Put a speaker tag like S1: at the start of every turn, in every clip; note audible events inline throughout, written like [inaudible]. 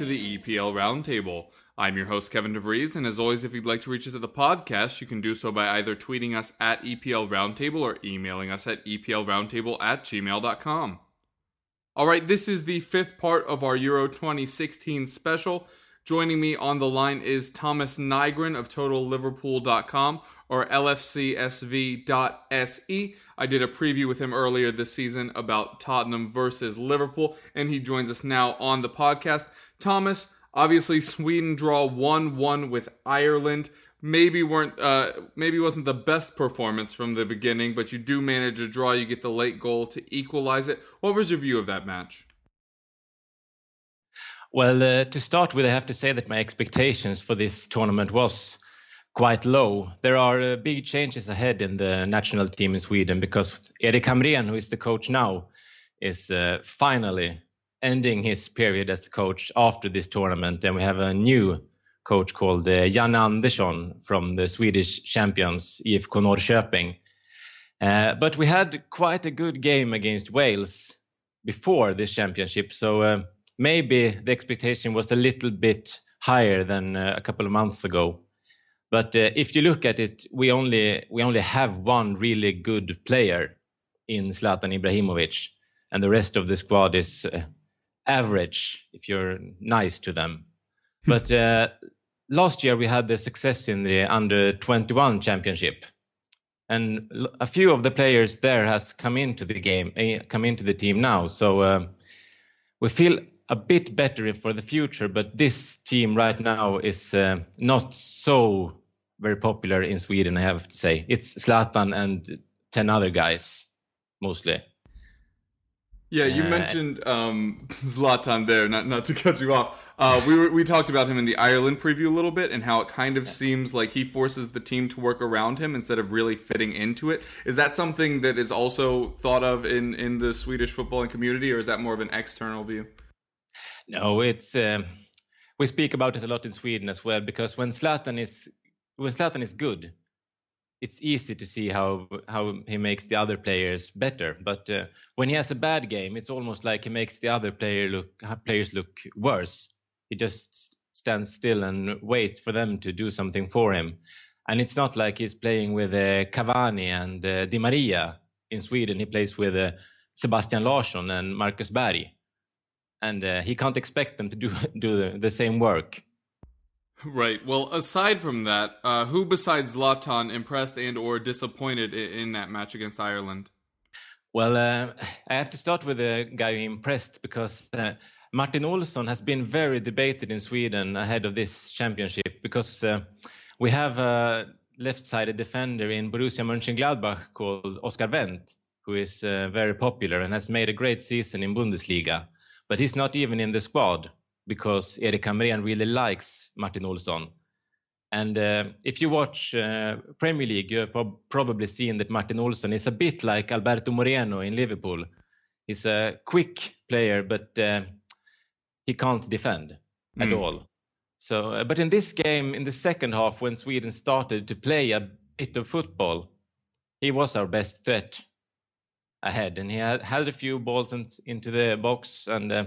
S1: To the
S2: EPL Roundtable. I'm your host Kevin DeVries, and as always, if you'd like to reach us at the podcast, you can do so by either tweeting us at EPL Roundtable or emailing us at EPLRoundtable at gmail.com. All right, this is the fifth part of our Euro 2016 special. Joining me on the line is Thomas Nygren of TotalLiverpool.com or LFCSV.se. I did a preview with him earlier this season about Tottenham versus Liverpool, and he joins us now on the podcast. Thomas, obviously Sweden draw 1-1 with Ireland. Maybe weren't uh, maybe wasn't the best performance from the beginning, but you do manage a draw. You get the late goal to equalize it. What was your view of that match?
S3: Well, uh, to start with, I have to say that my expectations for this tournament was quite low. There are uh, big changes ahead in the national team in Sweden because Erik Hamrén, who is the coach now, is uh, finally ending his period as coach after this tournament, and we have a new coach called uh, Jan Andersson from the Swedish champions IFK Norrköping. Uh, but we had quite a good game against Wales before this championship, so uh, maybe the expectation was a little bit higher than uh, a couple of months ago. But uh, if you look at it, we only we only have one really good player in Zlatan Ibrahimovic, and the rest of the squad is uh, average if you're nice to them. but uh, last year we had the success in the under 21 championship, and a few of the players there has come into the game, eh, come into the team now. So uh, we feel a bit better for the future. But this team right now is uh, not so very popular in Sweden. I have to say, it's Zlatan and ten other guys mostly.
S2: Yeah, you mentioned um, [laughs] Zlatan there. Not not to cut you off. Uh, we were we talked about him in the Ireland preview a little bit, and how it kind of seems like he forces the team to work around him instead of really fitting into it. Is that something that is also thought of in in the Swedish footballing community, or is that more of an external view?
S3: No, it's um, we speak about it a lot in Sweden as well because when Zlatan is when Zlatan is good, it's easy to see how how he makes the other players better. But uh, when he has a bad game, it's almost like he makes the other player look players look worse. He just stands still and waits for them to do something for him. And it's not like he's playing with uh, Cavani and uh, Di Maria in Sweden. He plays with uh, Sebastian Larsson and Marcus Berg and uh, he can't expect them to do [laughs] do the, the same work.
S2: Right. Well, aside from that, uh, who besides Zlatan impressed and or disappointed in, that match against Ireland?
S3: Well, uh, I have to start with a guy who impressed because uh, Martin Olsson has been very debated in Sweden ahead of this championship because uh, we have a left-sided defender in Borussia Mönchengladbach called Oscar Wendt, who is uh, very popular and has made a great season in Bundesliga. But he's not even in the squad because Erik Hamrén really likes Martin Olsson. And uh, if you watch uh, Premier League, you have prob- probably seen that Martin Olsson is a bit like Alberto Moreno in Liverpool. He's a quick player, but uh, he can't defend at
S2: Mm.
S3: all. So, uh, but in this game, in the second half, when Sweden started to play a bit of football, he was our best threat ahead, and he had, had a few balls in, into the box, and uh,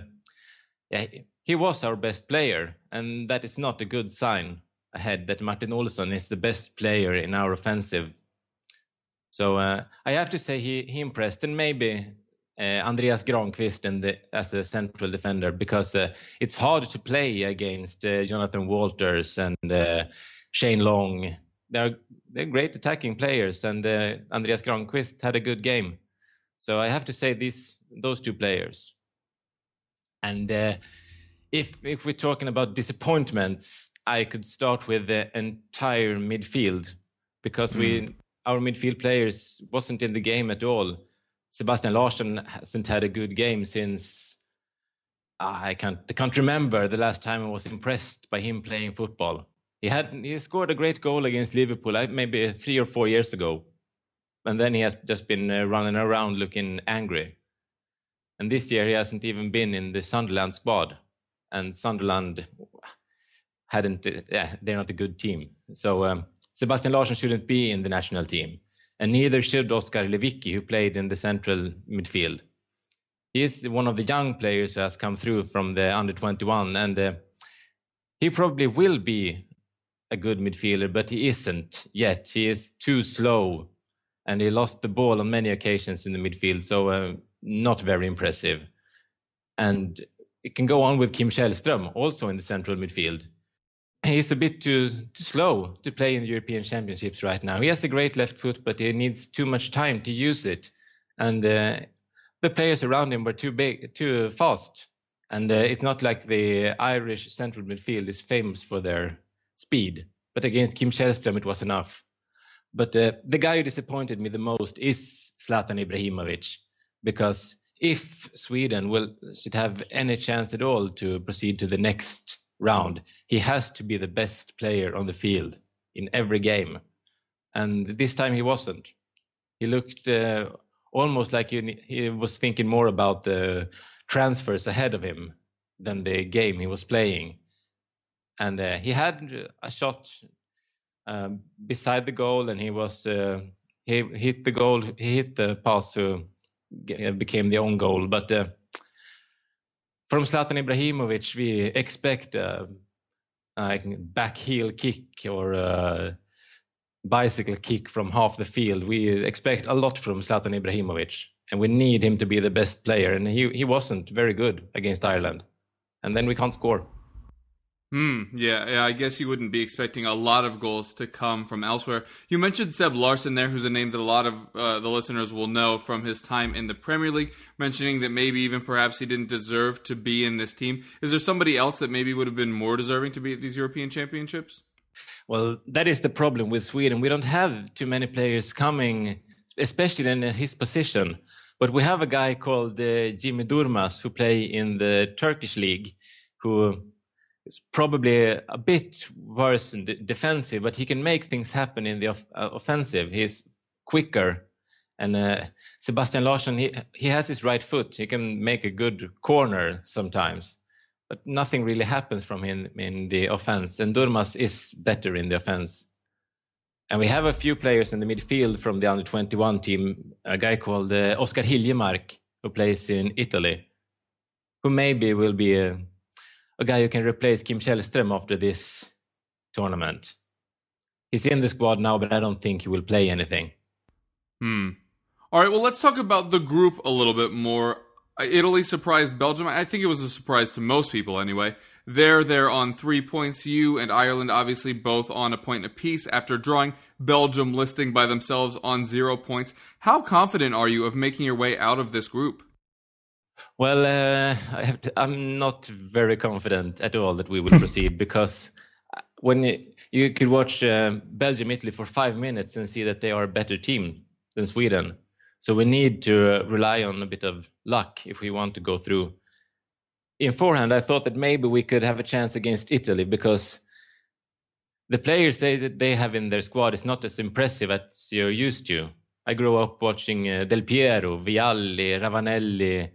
S3: yeah, he- was our best player, and that is not a good sign ahead that Martin Olsson is the best player in our offensive. So uh, I have to say he he impressed, and maybe uh, Andreas Granqvist the, as a central defender because uh, it's hard to play against uh, Jonathan Walters and uh, Shane Long. They're they're great attacking players, and uh, Andreas Granqvist had a good game. So I have to say these those two players. And if if we're talking about disappointments, I could start with the entire midfield because we our midfield players wasn't in the game at all. Sebastian Larsson hasn't had a good game since I can't I can't remember the last time I was impressed by him playing football. He had he scored a great goal against Liverpool maybe three or four years ago, and then he has just been uh, running around looking angry. And this year he hasn't even been in the Sunderland squad, and Sunderland hadn't. Yeah, they're not a good team. So um, Sebastian Larsson shouldn't be in the national team, and neither should Oscar Lewicki, who played in the central midfield. He is one of the young players who has come through from the under 21, and uh, he probably will be a good midfielder, but he isn't yet. He is too slow, and he lost the ball on many occasions in the midfield, so uh, not very impressive. And it can go on with Kim Källström, also in the central midfield. He's a bit too, too slow to play in the European Championships right now. He has a great left foot, but he needs too much time to use it. And uh, the players around him were too big, too fast. And uh, it's not like the Irish central midfield is famous for their speed. But against Kim Källström, it was enough. But uh, the guy who disappointed me the most is Zlatan Ibrahimovic, because if Sweden will should have any chance at all to proceed to the next round, he has to be the best player on the field in every game. And this time he wasn't. He looked uh, almost like he, he was thinking more about the transfers ahead of him than the game he was playing. And uh, he had a shot um, beside the goal, and he was uh, he hit the goal. He hit the pass to became the own goal. But uh, from Zlatan Ibrahimovic, we expect a like back heel kick or a bicycle kick from half the field. We expect a lot from Zlatan Ibrahimovic, and we need him to be the best player. And he he wasn't very good against Ireland, and then we can't score.
S2: Hmm. Yeah, yeah. I guess you wouldn't be expecting a lot of goals to come from elsewhere. You mentioned Seb Larsson there, who's a name that a lot of uh, the listeners will know from his time in the Premier League. Mentioning that maybe even perhaps he didn't deserve to be in this team. Is there somebody else that maybe would have been more deserving to be at these European Championships?
S3: Well, that is the problem with Sweden. We don't have too many players coming, especially in his position. But we have a guy called uh, Jimmy Durmaz who play in the Turkish league, who is probably a bit worse in de- defensive, but he can make things happen in the off- uh, offensive. He's quicker. And uh, Sebastian Larsson, he, he has his right foot. He can make a good corner sometimes, but nothing really happens from him in the offense. And Durmaz is better in the offense. And we have a few players in the midfield from the under 21 team, a guy called uh, Oscar Hiljemark, who plays in Italy, who maybe will be a, a guy who can replace Kim Källström after this tournament. He's in the squad now, but I don't think he will play anything.
S2: Hmm. All right. Well, let's talk about the group a little bit more. Italy surprised Belgium. I think it was a surprise to most people anyway. They're there on three points. You and Ireland obviously both on a point apiece after drawing. Belgium listing by themselves on zero points. How confident are you of making your way out of this group?
S3: Well, uh, I have to, I'm not very confident at all that we will [laughs] proceed because uh, when you, you could watch uh, Belgium Italy for five minutes and see that they are a better team than Sweden. So we need to uh, rely on a bit of luck if we want to go through. In forehand, I thought that maybe we could have a chance against Italy because the players they that they have in their squad is not as impressive as you're used to. I grew up watching uh, Del Piero, Vialli, Ravanelli,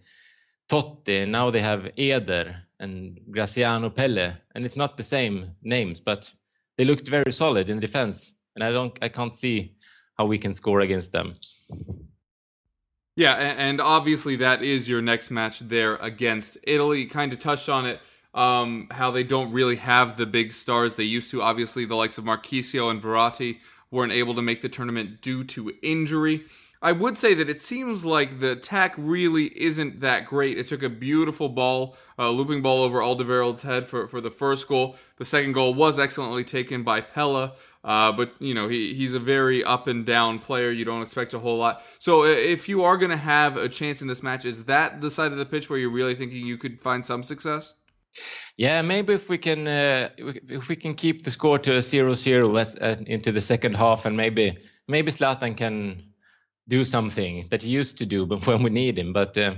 S3: Totti. Now they have Eder and Graziano Pelle, and it's not the same names, but they looked very solid in defense, and I don't, I can't see how we can score against them.
S2: Yeah, and obviously that is your next match there against Italy. Kind of touched on it, um, how they don't really have the big stars they used to. Obviously, the likes of Marchisio and Verratti weren't able to make the tournament due to injury. I would say that it seems like the attack really isn't that great. It took a beautiful ball, a looping ball over Alderweireld's head for, for the first goal. The second goal was excellently taken by Pelle, uh, but you know he, he's a very up and down player. You don't expect a whole lot. So uh, if you are going to have a chance in this match, is that the side of the pitch where you're really thinking you could find some success?
S3: Yeah, maybe if we can uh, if we can keep the score to a zero-zero uh, into the second half, and maybe maybe Zlatan can do something that he used to do, [laughs] but when we need him. But uh,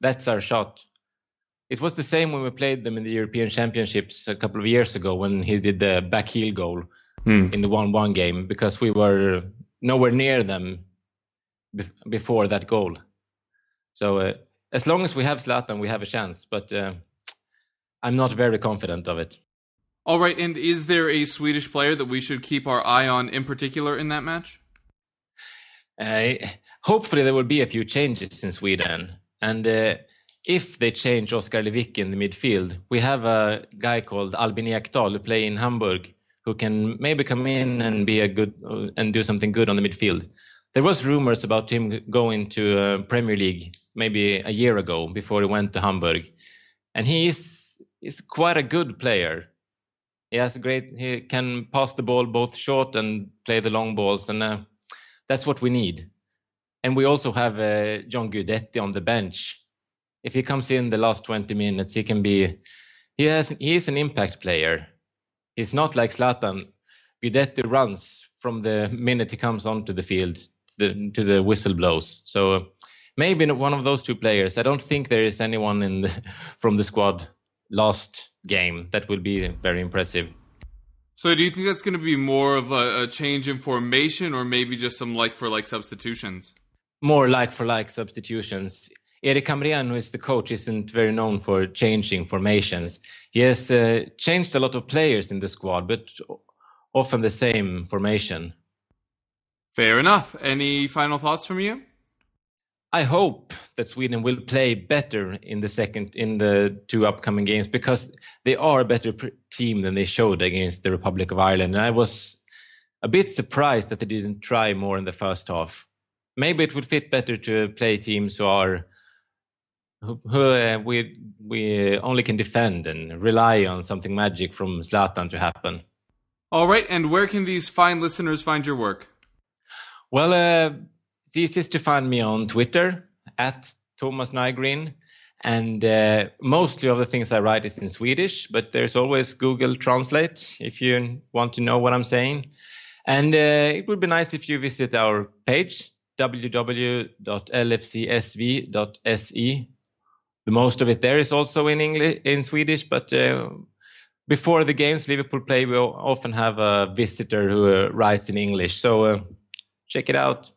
S3: that's our shot. It was the same when we played them in the European Championships a couple of years ago when he did the back heel goal hmm. in the one-one game because we were nowhere near them be- before that goal. So uh, as long as we have Zlatan, we have a chance. But uh, I'm not very confident of it.
S2: All right, and is there a Swedish player that we should keep our eye on in particular in that match?
S3: Uh, hopefully, there will be a few changes in Sweden. And uh, if they change Oscar Lewicki in the midfield, we have a guy called Albin Ekdal who play in Hamburg who can maybe come in and be a good and do something good on the midfield. There was rumors about him going to uh, Premier League maybe a year ago before he went to Hamburg, and he is he's quite a good player. He has great. He can pass the ball both short and play the long balls, and uh, that's what we need. And we also have uh, John Guidetti on the bench. If he comes in the last 20 minutes, he can be. He has. He is an impact player. He's not like Zlatan. Guidetti runs from the minute he comes onto the field to the, to the whistle blows. So maybe one of those two players. I don't think there is anyone in the, [laughs] from the squad last game. That will be very impressive.
S2: So, do you think that's going to be more of a, a change in formation, or maybe just some like for like substitutions?
S3: More like for like substitutions. Erik Hamrén, who is the coach, isn't very known for changing formations. He has uh, changed a lot of players in the squad, but often the same formation.
S2: Fair enough. Any final thoughts from you?
S3: I hope that Sweden will play better in the second in the two upcoming games because they are a better team than they showed against the Republic of Ireland. And I was a bit surprised that they didn't try more in the first half. Maybe it would fit better to play teams who are who, who uh, we we only can defend and rely on something magic from Zlatan to happen.
S2: All right, and where can these fine listeners find your work?
S3: Well, uh, it's easiest to find me on Twitter at Thomas Nygren. And uh, mostly of the things I write is in Swedish, but there's always Google Translate if you want to know what I'm saying. And uh, it would be nice if you visit our page, www.lfcsv.se. The most of it there is also in English, in Swedish, but uh, before the games Liverpool play, we often have a visitor who uh, writes in English. So uh, check it out.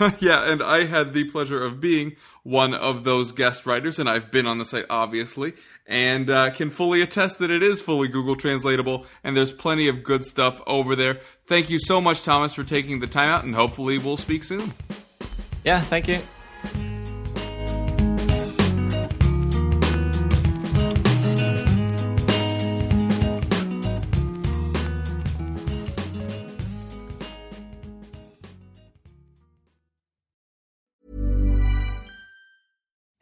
S3: [laughs]
S2: yeah, and I had the pleasure of being one of those guest writers, and I've been on the site, obviously, and uh, can fully attest that it is fully Google translatable, and there's plenty of good stuff over there. Thank you so much, Thomas, for taking the time out, and hopefully we'll speak soon.
S3: Yeah, thank you.